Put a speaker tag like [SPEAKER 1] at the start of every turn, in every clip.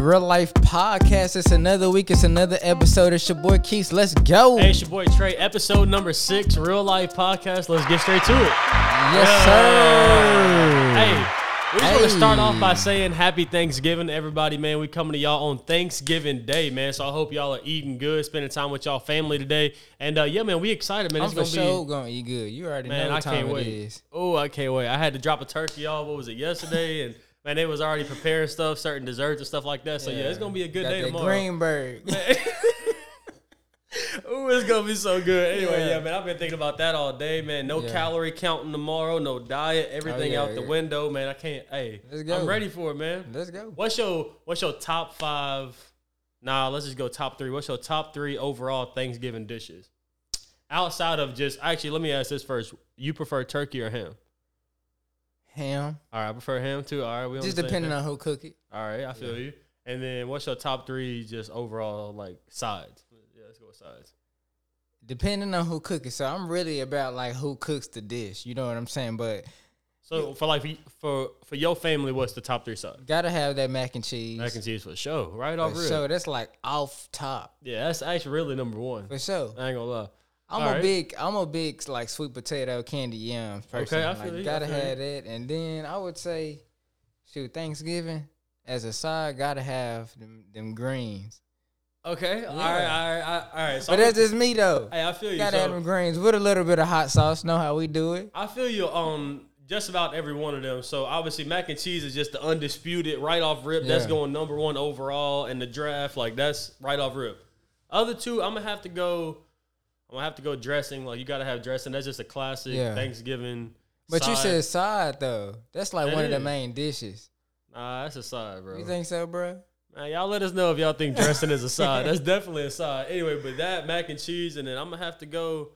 [SPEAKER 1] Real Life Podcast. It's another week. It's another episode. It's your boy Keith. Let's go.
[SPEAKER 2] Hey, it's your boy Trey. Episode number six, Real Life Podcast. Let's get straight to it.
[SPEAKER 1] yes, sir.
[SPEAKER 2] Hey, we just want to start off by saying Happy Thanksgiving to everybody, man. We coming to y'all on Thanksgiving Day, man. So I hope y'all are eating good, spending time with y'all family today. And uh, yeah, man, we excited, man.
[SPEAKER 1] I'm
[SPEAKER 2] It's gonna
[SPEAKER 1] sure
[SPEAKER 2] be.
[SPEAKER 1] gonna eat good. You already
[SPEAKER 2] Man,
[SPEAKER 1] know
[SPEAKER 2] I
[SPEAKER 1] what time
[SPEAKER 2] can't
[SPEAKER 1] it
[SPEAKER 2] wait.
[SPEAKER 1] is.
[SPEAKER 2] Oh, I can't wait. I had to drop a turkey, y'all. What was it yesterday? And man, they was already preparing stuff, certain desserts and stuff like that. So yeah, it's gonna be a good
[SPEAKER 1] Got
[SPEAKER 2] day tomorrow.
[SPEAKER 1] Greenberg.
[SPEAKER 2] Ooh, it's gonna be so good. Anyway,
[SPEAKER 1] Yeah.
[SPEAKER 2] yeah. man, I've been thinking about that all day, man. No
[SPEAKER 1] Yeah.
[SPEAKER 2] calorie counting tomorrow, no diet, everything oh,
[SPEAKER 1] yeah,
[SPEAKER 2] out the window, man. I can't. Hey,
[SPEAKER 1] Let's go.
[SPEAKER 2] I'm ready for it, man.
[SPEAKER 1] Let's go.
[SPEAKER 2] What's your What's your top five? Nah, let's just go top three. What's your top three overall Thanksgiving dishes? Outside of just actually, let me ask this first. You prefer turkey or ham?
[SPEAKER 1] Ham.
[SPEAKER 2] All right, I prefer ham too. All right, we on
[SPEAKER 1] Just depending
[SPEAKER 2] page.
[SPEAKER 1] on who cook it.
[SPEAKER 2] All right, I feel you. And then what's your top three just overall like sides? Yeah, let's go with sides.
[SPEAKER 1] Depending on who cook it. So I'm really about like who cooks the dish. You know what I'm saying? But
[SPEAKER 2] So for like for for your family, what's the top three sides?
[SPEAKER 1] gotta have that mac and cheese.
[SPEAKER 2] Mac and cheese for sure, right off
[SPEAKER 1] For
[SPEAKER 2] rip.
[SPEAKER 1] sure. That's like off top.
[SPEAKER 2] Yeah, that's actually really number one.
[SPEAKER 1] For sure.
[SPEAKER 2] I ain't gonna lie.
[SPEAKER 1] I'm
[SPEAKER 2] All
[SPEAKER 1] a
[SPEAKER 2] right.
[SPEAKER 1] big, I'm a big like sweet potato candy yams person.
[SPEAKER 2] Okay, I
[SPEAKER 1] like,
[SPEAKER 2] feel you,
[SPEAKER 1] gotta have that, and then I would say, shoot, Thanksgiving as a side, gotta have them, them greens.
[SPEAKER 2] Okay, all right, all right, all right, all right. So
[SPEAKER 1] But
[SPEAKER 2] I'm-
[SPEAKER 1] that's just me though.
[SPEAKER 2] hey, I feel you.
[SPEAKER 1] Gotta have them greens with a little bit of hot sauce. Know how we do it?
[SPEAKER 2] I feel you on just about every one of them. So obviously, mac and cheese is just the undisputed right off rip. That's going number one overall in the draft. Like that's right off rip. Other two, I'm gonna have to go. I'm gonna have to go dressing. Like you gotta have dressing. That's just a classic
[SPEAKER 1] Yeah.
[SPEAKER 2] Thanksgiving.
[SPEAKER 1] But you
[SPEAKER 2] side.
[SPEAKER 1] said side though. That's like
[SPEAKER 2] That
[SPEAKER 1] one of the
[SPEAKER 2] is.
[SPEAKER 1] main dishes.
[SPEAKER 2] nah, that's a side, bro.
[SPEAKER 1] You think so, bro?
[SPEAKER 2] Man, y'all let us know if y'all think dressing is a side. That's definitely a side. Anyway, but that mac and cheese, and then I'm gonna have to go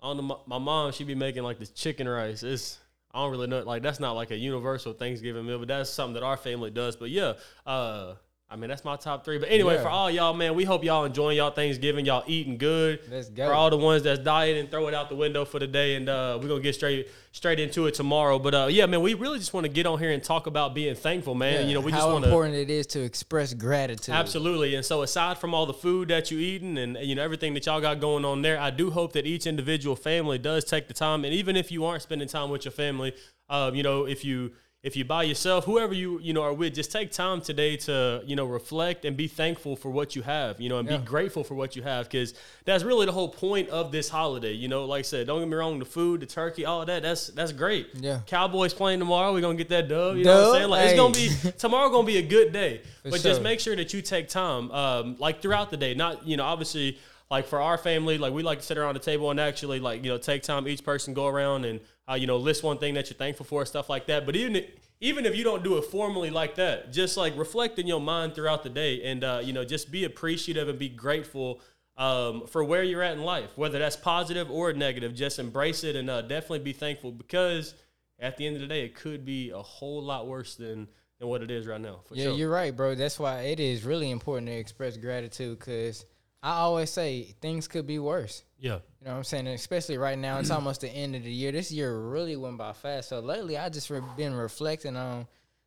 [SPEAKER 2] on the my mom. She be making like this chicken rice. It's I don't really know. Like that's not like a universal Thanksgiving meal, but that's something that our family does. But yeah, uh, I mean that's my top three. But anyway,
[SPEAKER 1] Yeah.
[SPEAKER 2] for all y'all, man, we hope y'all enjoying y'all Thanksgiving. Y'all eating good.
[SPEAKER 1] Let's go.
[SPEAKER 2] For all the ones that's dieting, throw it out the window for the day, and uh, we're gonna get straight straight into it tomorrow. But uh, yeah, man, we really just want to get on here and talk about being thankful, man.
[SPEAKER 1] Yeah,
[SPEAKER 2] You know, we
[SPEAKER 1] how
[SPEAKER 2] just want to how
[SPEAKER 1] important it is to express gratitude.
[SPEAKER 2] Absolutely. And so aside from all the food that you eating and you know everything that y'all got going on there, I do hope that each individual family does take the time and even if you aren't spending time with your family, uh, you know, if you if you by yourself, whoever you you know are with, just take time today to you know reflect and be thankful for what you have, you know, and
[SPEAKER 1] Yeah.
[SPEAKER 2] be grateful for what you have, because that's really the whole point of this holiday. You know, like I said, don't get me wrong, the food, the turkey, all that, that's that's great.
[SPEAKER 1] Yeah.
[SPEAKER 2] Cowboys playing tomorrow, we're gonna get that dub. You know what I'm saying? Like it's gonna be tomorrow gonna be a good day,
[SPEAKER 1] For
[SPEAKER 2] but just make sure that you take time, um, like throughout the day. Not you know, obviously, like for our family, like we like to sit around the table and actually like you know take time. Each person go around and uh, you know list one thing that you're thankful for, stuff like that. But even if, even if you don't do it formally like that, just like reflect in your mind throughout the day, and uh, you know just be appreciative and be grateful. Um, for where you're at in life, whether that's positive or negative, just embrace it and uh, definitely be thankful because at the end of the day, it could be a whole lot worse than than what it is right now. For
[SPEAKER 1] Yeah,
[SPEAKER 2] sure.
[SPEAKER 1] you're right, bro. That's why it is really important to express gratitude because I always say things could be worse.
[SPEAKER 2] Yeah.
[SPEAKER 1] You know what I'm saying? And especially right now, it's almost the end of the year. This year really went by fast. So lately, I just re- been reflecting on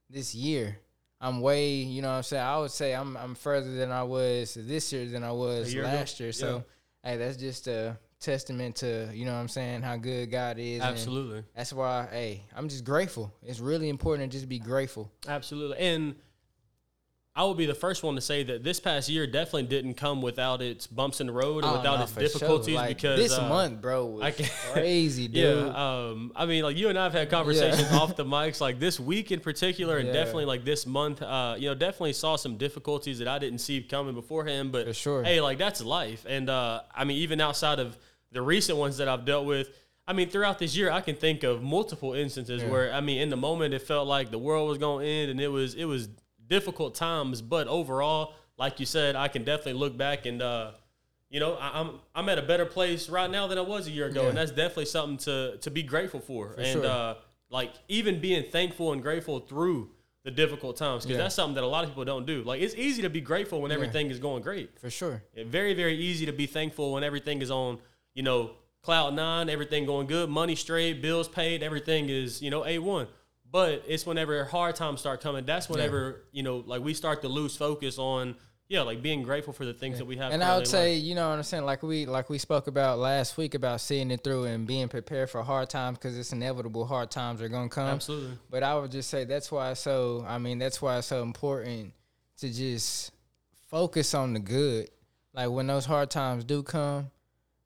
[SPEAKER 1] this year. I'm way, you know what I'm saying? I would say I'm I'm further than I was this year than I was
[SPEAKER 2] year ago?
[SPEAKER 1] last year. So, hey, that's just a testament to, you know what I'm saying, how good God is.
[SPEAKER 2] Absolutely.
[SPEAKER 1] That's why, hey, I'm just grateful. It's really important to just be grateful.
[SPEAKER 2] Absolutely. And I will be the first one to say that this past year definitely didn't come without its bumps in the road and
[SPEAKER 1] Oh,
[SPEAKER 2] without
[SPEAKER 1] no,
[SPEAKER 2] its
[SPEAKER 1] for sure.
[SPEAKER 2] difficulties
[SPEAKER 1] Like,
[SPEAKER 2] because
[SPEAKER 1] this
[SPEAKER 2] uh,
[SPEAKER 1] month, bro, was
[SPEAKER 2] I can-
[SPEAKER 1] crazy, dude.
[SPEAKER 2] Yeah, um, I mean, like you and I have had conversations off the mics, like this week in particular, and
[SPEAKER 1] Yeah.
[SPEAKER 2] definitely like this month. Uh, you know, definitely saw some difficulties that I didn't see coming beforehand. But
[SPEAKER 1] For sure.
[SPEAKER 2] hey, like that's life, and uh, I mean, even outside of the recent ones that I've dealt with, I mean, throughout this year, I can think of multiple instances
[SPEAKER 1] Yeah.
[SPEAKER 2] where I mean, in the moment, it felt like the world was going to end, and it was it was difficult times. But overall, like you said, I can definitely look back and. Uh, you know, I, I'm I'm at a better place right now than I was a year ago,
[SPEAKER 1] Yeah.
[SPEAKER 2] and that's definitely something to to be grateful for, and
[SPEAKER 1] sure.
[SPEAKER 2] uh, like even being thankful and grateful through the difficult times, because
[SPEAKER 1] Yeah.
[SPEAKER 2] that's something that a lot of people don't do. Like it's easy to be grateful when everything is going great.
[SPEAKER 1] For sure.
[SPEAKER 2] Very very easy to be thankful when everything is on you know cloud nine, everything going good, money straight, bills paid, everything is you know a one. But it's whenever hard times start coming. That's whenever you know, like we start to lose focus on yeah, like being grateful for the things that we have.
[SPEAKER 1] And I would say,
[SPEAKER 2] life.
[SPEAKER 1] you know what I'm saying, like we like we spoke about last week about seeing it through and being prepared for hard times because it's inevitable. Hard times are gonna come.
[SPEAKER 2] absolutely.
[SPEAKER 1] But I would just say that's why so. I mean, that's why it's so important to just focus on the good. Like when those hard times do come,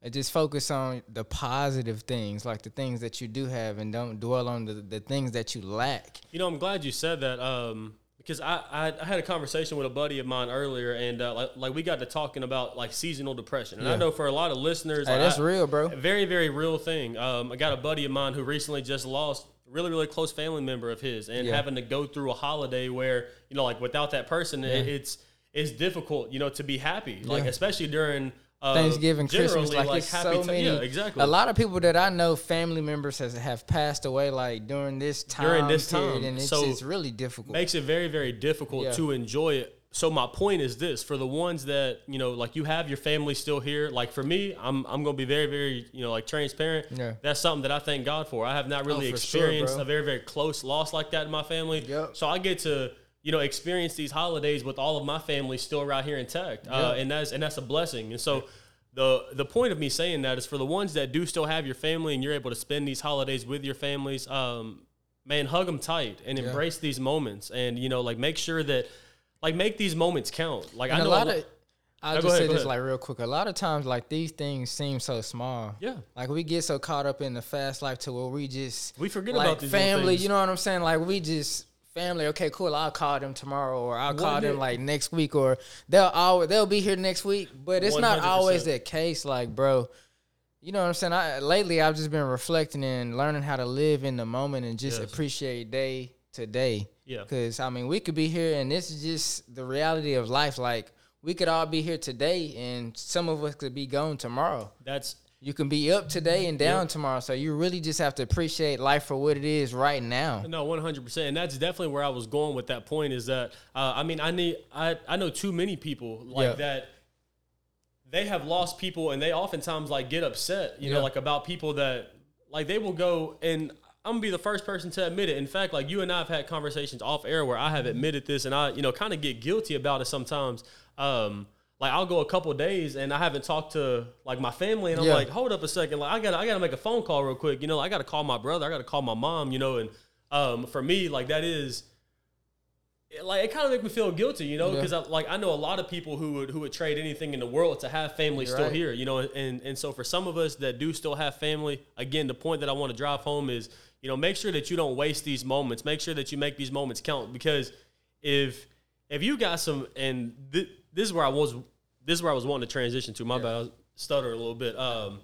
[SPEAKER 1] and just focus on the positive things, like the things that you do have, and don't dwell on the, the things that you lack.
[SPEAKER 2] You know, I'm glad you said that um, because I, I I had a conversation with a buddy of mine earlier, and uh, like like we got to talking about like seasonal depression, and I know for a lot of listeners,
[SPEAKER 1] Hey,
[SPEAKER 2] like,
[SPEAKER 1] that's
[SPEAKER 2] I-
[SPEAKER 1] real, bro.
[SPEAKER 2] very very real thing. Um, I got a buddy of mine who recently just lost a really really close family member of his, and
[SPEAKER 1] Yeah.
[SPEAKER 2] having to go through a holiday where you know like without that person, it, it's it's difficult, you know, to be happy, like
[SPEAKER 1] Yeah.
[SPEAKER 2] especially during. Uh,
[SPEAKER 1] Thanksgiving, Christmas,
[SPEAKER 2] generally,
[SPEAKER 1] like, it's so many.
[SPEAKER 2] Yeah, exactly.
[SPEAKER 1] A lot of people that I know, family members has have passed away like during this time.
[SPEAKER 2] During this
[SPEAKER 1] period,
[SPEAKER 2] time.
[SPEAKER 1] and it's,
[SPEAKER 2] So,
[SPEAKER 1] it's really difficult.
[SPEAKER 2] makes it very very difficult
[SPEAKER 1] Yeah.
[SPEAKER 2] to enjoy it so my point is this for the ones that you know like you have your family still here like for me i'm, I'm gonna be very very you know like transparent
[SPEAKER 1] Yeah.
[SPEAKER 2] that's something that i thank god for i have not really
[SPEAKER 1] Oh, for sure,
[SPEAKER 2] experienced a very very close loss like that in my family
[SPEAKER 1] Yep.
[SPEAKER 2] so i get to you know experience these holidays with all of my family still right here intact uh, and that's and that's a blessing and so the the point of me saying that is for the ones that do still have your family and you're able to spend these holidays with your families um man hug them tight and
[SPEAKER 1] Yeah.
[SPEAKER 2] embrace these moments and you know like make sure that like make these moments count like
[SPEAKER 1] And
[SPEAKER 2] i
[SPEAKER 1] a
[SPEAKER 2] know a
[SPEAKER 1] lot
[SPEAKER 2] lo-
[SPEAKER 1] of, I'll
[SPEAKER 2] No,
[SPEAKER 1] just
[SPEAKER 2] ahead,
[SPEAKER 1] say this like real quick. A lot of times, like these things seem so small.
[SPEAKER 2] yeah
[SPEAKER 1] Like we get so caught up in the fast life to where we just
[SPEAKER 2] we forget
[SPEAKER 1] like
[SPEAKER 2] about
[SPEAKER 1] family. You know what I'm saying? Like we just family. Okay, cool. I'll call them tomorrow, or I'll call them like next week, or they'll always they'll be here next week. But it's not
[SPEAKER 2] 100%.
[SPEAKER 1] always the case. Like, bro, you know what I'm saying? I lately I've just been reflecting and learning how to live in the moment and just
[SPEAKER 2] Yes.
[SPEAKER 1] appreciate day to day.
[SPEAKER 2] Yeah.
[SPEAKER 1] Cause I mean, we could be here, and this is just the reality of life. Like we could all be here today, and some of us could be gone tomorrow.
[SPEAKER 2] that's
[SPEAKER 1] You can be up today and down tomorrow. So you really just have to appreciate life for what it is right now.
[SPEAKER 2] No, one hundred percent, and that's definitely where I was going with that point. Is that uh, I mean I need I I know too many people like
[SPEAKER 1] Yeah.
[SPEAKER 2] that. They have lost people, and they oftentimes like get upset, you know, like about people that like they will go and. I'm gonna be the first person to admit it. In fact, like you and I have had conversations off air where I have admitted this, and I, you know, kind of get guilty about it sometimes. Um, like I'll go a couple days and I haven't talked to like my family, and I'm
[SPEAKER 1] Yeah.
[SPEAKER 2] like, hold up a second, like I gotta, I gotta make a phone call real quick. You know, I gotta call my brother, I gotta call my mom. You know, and um, for me, like that is it- like it kind of make me feel guilty, you know,
[SPEAKER 1] Yeah.
[SPEAKER 2] because I, like I know a lot of people who would who would trade anything in the world to have family
[SPEAKER 1] You're
[SPEAKER 2] still
[SPEAKER 1] right.
[SPEAKER 2] here, you know, and and so for some of us that do still have family, again, the point that I want to drive home is, you know, make sure that you don't waste these moments. Make sure that you make these moments count because if if you got some, and th- this is where I was, this is where I was wanting to transition to. My
[SPEAKER 1] Yeah.
[SPEAKER 2] bad, I stutter a little bit. Um,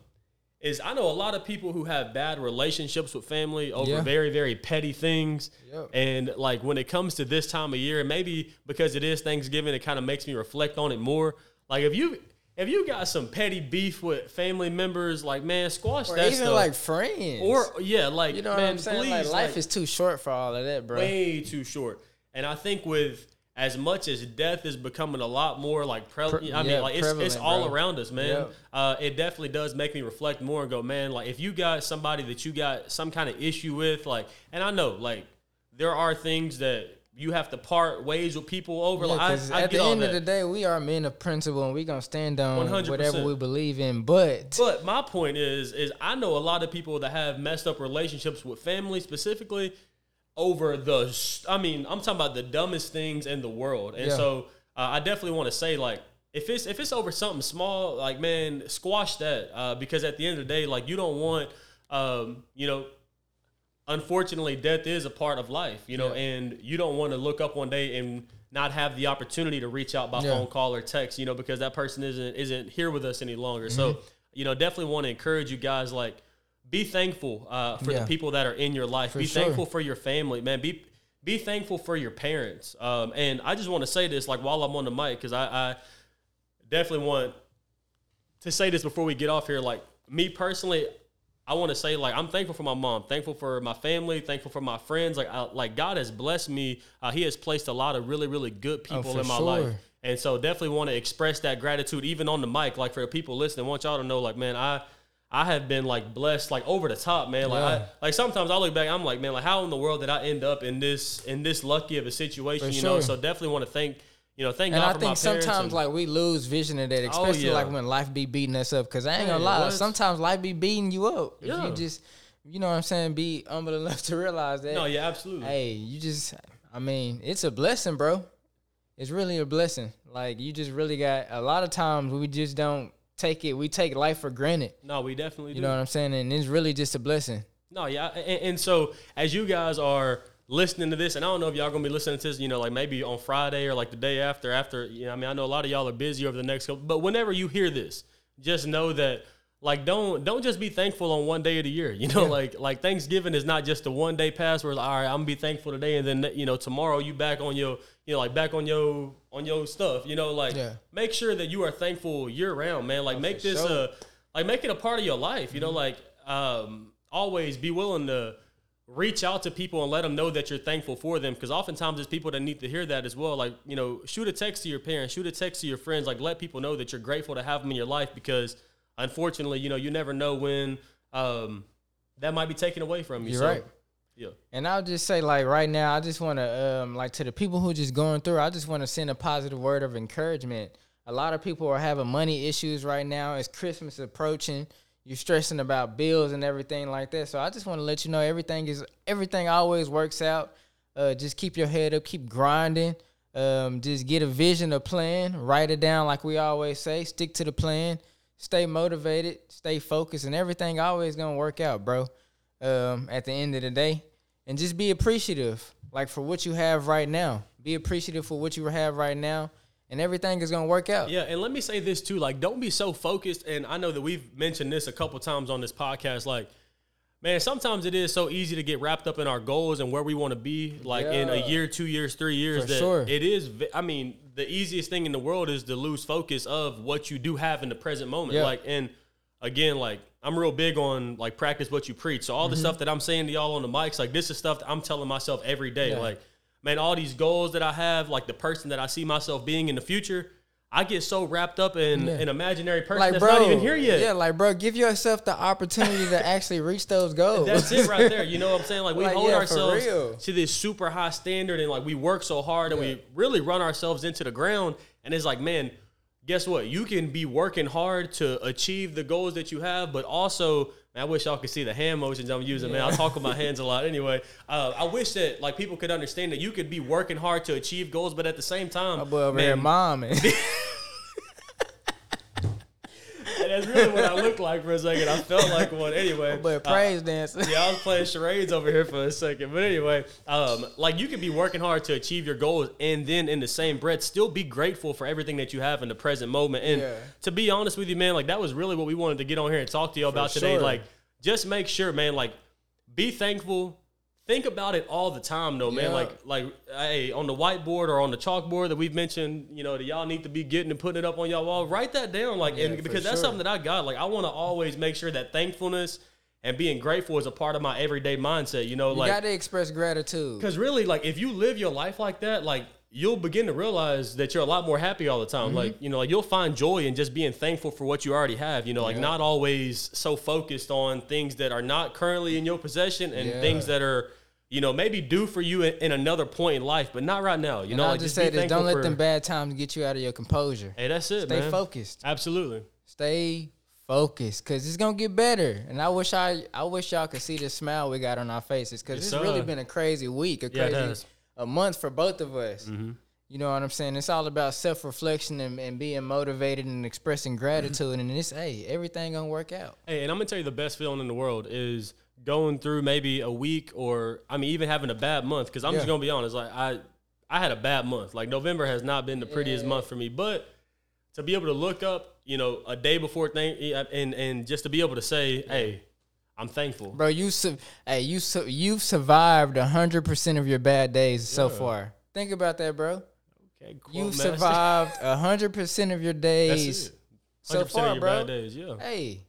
[SPEAKER 2] is I know a lot of people who have bad relationships with family over
[SPEAKER 1] Yeah.
[SPEAKER 2] very very petty things.
[SPEAKER 1] Yep.
[SPEAKER 2] And like when it comes to this time of year, maybe because it is Thanksgiving, it kind of makes me reflect on it more. Like if you if you got some petty beef with family members, like man, squash
[SPEAKER 1] Or
[SPEAKER 2] that
[SPEAKER 1] even
[SPEAKER 2] stuff.
[SPEAKER 1] like friends.
[SPEAKER 2] or yeah, like
[SPEAKER 1] you know
[SPEAKER 2] man,
[SPEAKER 1] what I'm saying?
[SPEAKER 2] please,
[SPEAKER 1] like life
[SPEAKER 2] like,
[SPEAKER 1] is too short for all of that, bro.
[SPEAKER 2] way too short. And I think with as much as death is becoming a lot more like prevalent,
[SPEAKER 1] Pre-
[SPEAKER 2] I mean,
[SPEAKER 1] yeah,
[SPEAKER 2] like it's, it's all
[SPEAKER 1] bro.
[SPEAKER 2] around us, man.
[SPEAKER 1] Yep.
[SPEAKER 2] Uh, it definitely does make me reflect more and go, man, like if you got somebody that you got some kind of issue with, like, and I know, like, there are things that you have to part ways with people over.
[SPEAKER 1] Yeah,
[SPEAKER 2] like, I, I
[SPEAKER 1] at the end of the day, we are men of principle, and we're gonna stand on
[SPEAKER 2] 100%.
[SPEAKER 1] whatever we believe in. But
[SPEAKER 2] But my point is, is I know a lot of people that have messed up relationships with family specifically over the. I mean, I'm talking about the dumbest things in the world, and
[SPEAKER 1] Yeah.
[SPEAKER 2] so uh, I definitely want to say like. If it's if it's over something small, like man, squash that uh, because at the end of the day, like you don't want, um, you know, unfortunately, death is a part of life, you know,
[SPEAKER 1] Yeah.
[SPEAKER 2] and you don't want to look up one day and not have the opportunity to reach out by
[SPEAKER 1] Yeah.
[SPEAKER 2] phone call or text, you know, because that person isn't isn't here with us any longer.
[SPEAKER 1] Mm-hmm.
[SPEAKER 2] So, you know, definitely want to encourage you guys like be thankful uh, for
[SPEAKER 1] Yeah.
[SPEAKER 2] the people that are in your life.
[SPEAKER 1] For
[SPEAKER 2] be
[SPEAKER 1] sure.
[SPEAKER 2] thankful for your family, man. Be be thankful for your parents. Um, and I just want to say this like while I'm on the mic because I, I definitely want to say this before we get off here. Like me personally, I want to say like I'm thankful for my mom, thankful for my family, thankful for my friends. Like I, like God has blessed me. Uh, he has placed a lot of really really good people
[SPEAKER 1] Oh,
[SPEAKER 2] in my
[SPEAKER 1] sure.
[SPEAKER 2] life, and so definitely want to express that gratitude even on the mic. Like for the people listening, I want y'all to know like man, I I have been like blessed like over the top, man. Like
[SPEAKER 1] Yeah.
[SPEAKER 2] I, like sometimes I look back, I'm like, man, like how in the world did I end up in this in this lucky of a situation?
[SPEAKER 1] For
[SPEAKER 2] you know, so definitely want to thank you know thank
[SPEAKER 1] And
[SPEAKER 2] God
[SPEAKER 1] I
[SPEAKER 2] for
[SPEAKER 1] think
[SPEAKER 2] my parents
[SPEAKER 1] sometimes
[SPEAKER 2] and-
[SPEAKER 1] like we lose vision of that, oh, especially
[SPEAKER 2] yeah.
[SPEAKER 1] like when life be beating us up. Cause I ain't gonna lie,
[SPEAKER 2] what?
[SPEAKER 1] sometimes life be beating you up. If
[SPEAKER 2] Yeah.
[SPEAKER 1] you just, you know what I'm saying, be humble enough to realize that.
[SPEAKER 2] no, yeah, absolutely.
[SPEAKER 1] Hey, you just, I mean, it's a blessing, bro. It's really a blessing. Like you just really got a lot of times we just don't take it. We take life for granted.
[SPEAKER 2] No, we definitely do.
[SPEAKER 1] You know what I'm saying? And it's really just a blessing.
[SPEAKER 2] No, yeah, and, and so as you guys are listening to this, and I don't know if y'all gonna be listening to this, you know, like maybe on Friday or like the day after. After, you know, I mean, I know a lot of y'all are busy over the next couple, but whenever you hear this, just know that. Like don't don't just be thankful on one day of the year. You know,
[SPEAKER 1] Yeah.
[SPEAKER 2] like like Thanksgiving is not just a one day pass where it's like, all right, I'm gonna be thankful today, and then you know tomorrow you back on your you know like back on your on your stuff. You know, like
[SPEAKER 1] Yeah.
[SPEAKER 2] make sure that you are thankful year round, man. Like make this
[SPEAKER 1] sure.
[SPEAKER 2] a like make it a part of your life. You know, like um, always be willing to reach out to people and let them know that you're thankful for them. Because oftentimes there's people that need to hear that as well. Like you know, shoot a text to your parents, shoot a text to your friends. Like let people know that you're grateful to have them in your life. Because unfortunately, you know, you never know when um, that might be taken away from you.
[SPEAKER 1] You're
[SPEAKER 2] so,
[SPEAKER 1] right.
[SPEAKER 2] Yeah.
[SPEAKER 1] And I'll just say, like right now, I just want to, um, like to the people who just going through, I just want to send a positive word of encouragement. A lot of people are having money issues right now. It's Christmas approaching. You're stressing about bills and everything like that. So I just want to let you know everything is everything always works out. Uh, just keep your head up, keep grinding. Um, just get a vision, a plan, write it down like we always say. Stick to the plan. Stay motivated, stay focused, and everything always gonna work out, bro um, at the end of the day, and just be appreciative, like for what you have right now. Be appreciative for what you have right now, and everything is gonna work out.
[SPEAKER 2] Yeah, and let me say this too: like, don't be so focused. And I know that we've mentioned this a couple times on this podcast. Like, man, sometimes it is so easy to get wrapped up in our goals and where we want to be, like in a year, two years, three years.
[SPEAKER 1] For
[SPEAKER 2] that
[SPEAKER 1] sure.
[SPEAKER 2] it is. I mean, the easiest thing in the world is to lose focus of what you do have in the present moment.
[SPEAKER 1] Yeah.
[SPEAKER 2] Like, and again, like I'm real big on like practice what you preach. So all the
[SPEAKER 1] Mm-hmm.
[SPEAKER 2] stuff that I'm saying to y'all on the mics, like this is stuff that I'm telling myself every day.
[SPEAKER 1] Yeah.
[SPEAKER 2] Like, man, all these goals that I have, like the person that I see myself being in the future. I get so wrapped up in
[SPEAKER 1] Yeah.
[SPEAKER 2] an imaginary person
[SPEAKER 1] Like,
[SPEAKER 2] that's
[SPEAKER 1] bro,
[SPEAKER 2] not even here yet.
[SPEAKER 1] Yeah, like, bro, give yourself the opportunity to actually reach those goals.
[SPEAKER 2] That's it right there. You know what I'm saying? Like we
[SPEAKER 1] Like,
[SPEAKER 2] hold
[SPEAKER 1] yeah,
[SPEAKER 2] ourselves to this super high standard and like we work so hard and we really run ourselves into the ground. And it's like, man, guess what? You can be working hard to achieve the goals that you have, but also, man, I wish y'all could see the hand motions I'm using, man. I talk with my hands a lot anyway. Uh, I wish that like people could understand that you could be working hard to achieve goals, but at the same time,
[SPEAKER 1] My boy over
[SPEAKER 2] man,
[SPEAKER 1] here, mom, and
[SPEAKER 2] that's really what I looked like for a second. I felt like one anyway.
[SPEAKER 1] but
[SPEAKER 2] Uh,
[SPEAKER 1] praise dance.
[SPEAKER 2] yeah, I was playing charades over here for a second. But anyway, um, like you can be working hard to achieve your goals and then in the same breath still be grateful for everything that you have in the present moment. And
[SPEAKER 1] Yeah.
[SPEAKER 2] to be honest with you, man, like that was really what we wanted to get on here and talk to you about today.
[SPEAKER 1] sure.
[SPEAKER 2] Like just make sure, man, like be thankful. Think about it all the time though, man.
[SPEAKER 1] Yeah.
[SPEAKER 2] Like like hey, on the whiteboard or on the chalkboard that we've mentioned, you know, that y'all need to be getting and putting it up on y'all wall. Write that down. Like
[SPEAKER 1] Yeah,
[SPEAKER 2] and because that's
[SPEAKER 1] sure.
[SPEAKER 2] something that I got. Like I want to always make sure that thankfulness and being grateful is a part of my everyday mindset. You know,
[SPEAKER 1] You
[SPEAKER 2] like
[SPEAKER 1] got to express gratitude.
[SPEAKER 2] because really, like if you live your life like that, like you'll begin to realize that you're a lot more happy all the time.
[SPEAKER 1] Mm-hmm.
[SPEAKER 2] Like you know, like you'll find joy in just being thankful for what you already have. You know, like
[SPEAKER 1] Yeah.
[SPEAKER 2] not always so focused on things that are not currently in your possession and
[SPEAKER 1] Yeah.
[SPEAKER 2] things that are. You know, maybe due for you in, in another point in life, but not right now. You
[SPEAKER 1] And
[SPEAKER 2] know,
[SPEAKER 1] I'll
[SPEAKER 2] like
[SPEAKER 1] just
[SPEAKER 2] be
[SPEAKER 1] say this: don't let
[SPEAKER 2] for-
[SPEAKER 1] them bad times get you out of your composure.
[SPEAKER 2] Hey, that's it,
[SPEAKER 1] Stay
[SPEAKER 2] man.
[SPEAKER 1] focused.
[SPEAKER 2] Absolutely.
[SPEAKER 1] Stay focused, cause it's gonna get better. And I wish I, I wish y'all could see the smile we got on our faces, cause
[SPEAKER 2] Yes,
[SPEAKER 1] it's really been a crazy week, a
[SPEAKER 2] Yeah,
[SPEAKER 1] crazy
[SPEAKER 2] has. Mm-hmm.
[SPEAKER 1] a month for both of us. You know what I'm saying? It's all about self reflection and, and being motivated and expressing gratitude. and it's hey, everything gonna work out.
[SPEAKER 2] Hey, and I'm gonna tell you the best feeling in the world is going through maybe a week or I mean even having a bad month. Because I'm just gonna be honest, like I I had a bad month. Like November has not been the prettiest
[SPEAKER 1] Yeah.
[SPEAKER 2] month for me, but to be able to look up, you know, a day before thing and and just to be able to say, hey, I'm thankful.
[SPEAKER 1] Bro, you su- hey, you su- you've survived hundred percent of your bad days so far. Think about that, bro.
[SPEAKER 2] Okay, quote
[SPEAKER 1] You've
[SPEAKER 2] master.
[SPEAKER 1] survived hundred percent of your days.
[SPEAKER 2] 100%
[SPEAKER 1] so
[SPEAKER 2] of
[SPEAKER 1] far,
[SPEAKER 2] your
[SPEAKER 1] bro.
[SPEAKER 2] bad days, yeah.
[SPEAKER 1] Hey,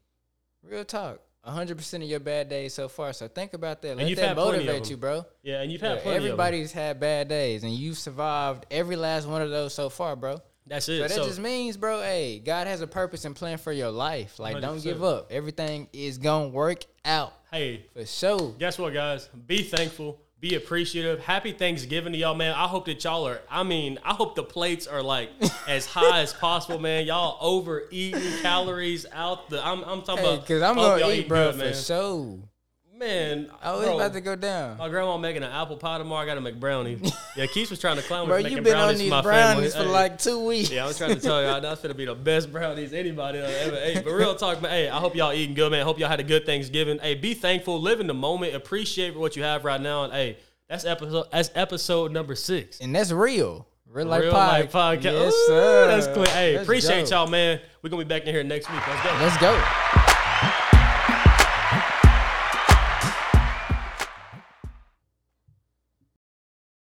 [SPEAKER 1] real talk. hundred percent of your bad days so far. So think about that. Let that motivate you, bro.
[SPEAKER 2] Yeah, and you've had
[SPEAKER 1] Yeah,
[SPEAKER 2] plenty of them.
[SPEAKER 1] everybody's had bad days, and you've survived every last one of those so far, bro.
[SPEAKER 2] That's it.
[SPEAKER 1] So that
[SPEAKER 2] So,
[SPEAKER 1] just means, bro, hey, God has a purpose and plan for your life. Like, don't give up. Everything is gonna work out
[SPEAKER 2] hey,
[SPEAKER 1] for sure.
[SPEAKER 2] guess what, guys? Be thankful. Be appreciative. Happy Thanksgiving to y'all, man. I hope that y'all are. I mean, I hope the plates are like as high as possible, man. Y'all overeating calories out the. I'm, I'm talking
[SPEAKER 1] Hey,
[SPEAKER 2] about.
[SPEAKER 1] cause I'm gonna eat, bro,
[SPEAKER 2] good,
[SPEAKER 1] for sure.
[SPEAKER 2] Man,
[SPEAKER 1] oh, I was
[SPEAKER 2] bro,
[SPEAKER 1] about to go down.
[SPEAKER 2] My grandma making an apple pie tomorrow. I gotta make brownies. Yeah, Keith was trying to clown me
[SPEAKER 1] Bro, you
[SPEAKER 2] making
[SPEAKER 1] been on these brownies
[SPEAKER 2] family.
[SPEAKER 1] for like two weeks.
[SPEAKER 2] Yeah, I was trying to tell y'all that's gonna be the best brownies anybody ever ate. But real talk, man. Hey, I hope y'all eating good, man. Hope y'all had a good Thanksgiving. Hey, be thankful, live in the moment, appreciate what you have right now, and hey, that's episode that's episode number six.
[SPEAKER 1] And that's real. Real life,
[SPEAKER 2] Real
[SPEAKER 1] pod.
[SPEAKER 2] life podcast.
[SPEAKER 1] Yes,
[SPEAKER 2] Ooh,
[SPEAKER 1] sir.
[SPEAKER 2] That's clear. Hey,
[SPEAKER 1] Let's
[SPEAKER 2] appreciate
[SPEAKER 1] go.
[SPEAKER 2] y'all, man. We're gonna be back in here next week. Let's go.
[SPEAKER 1] Let's go.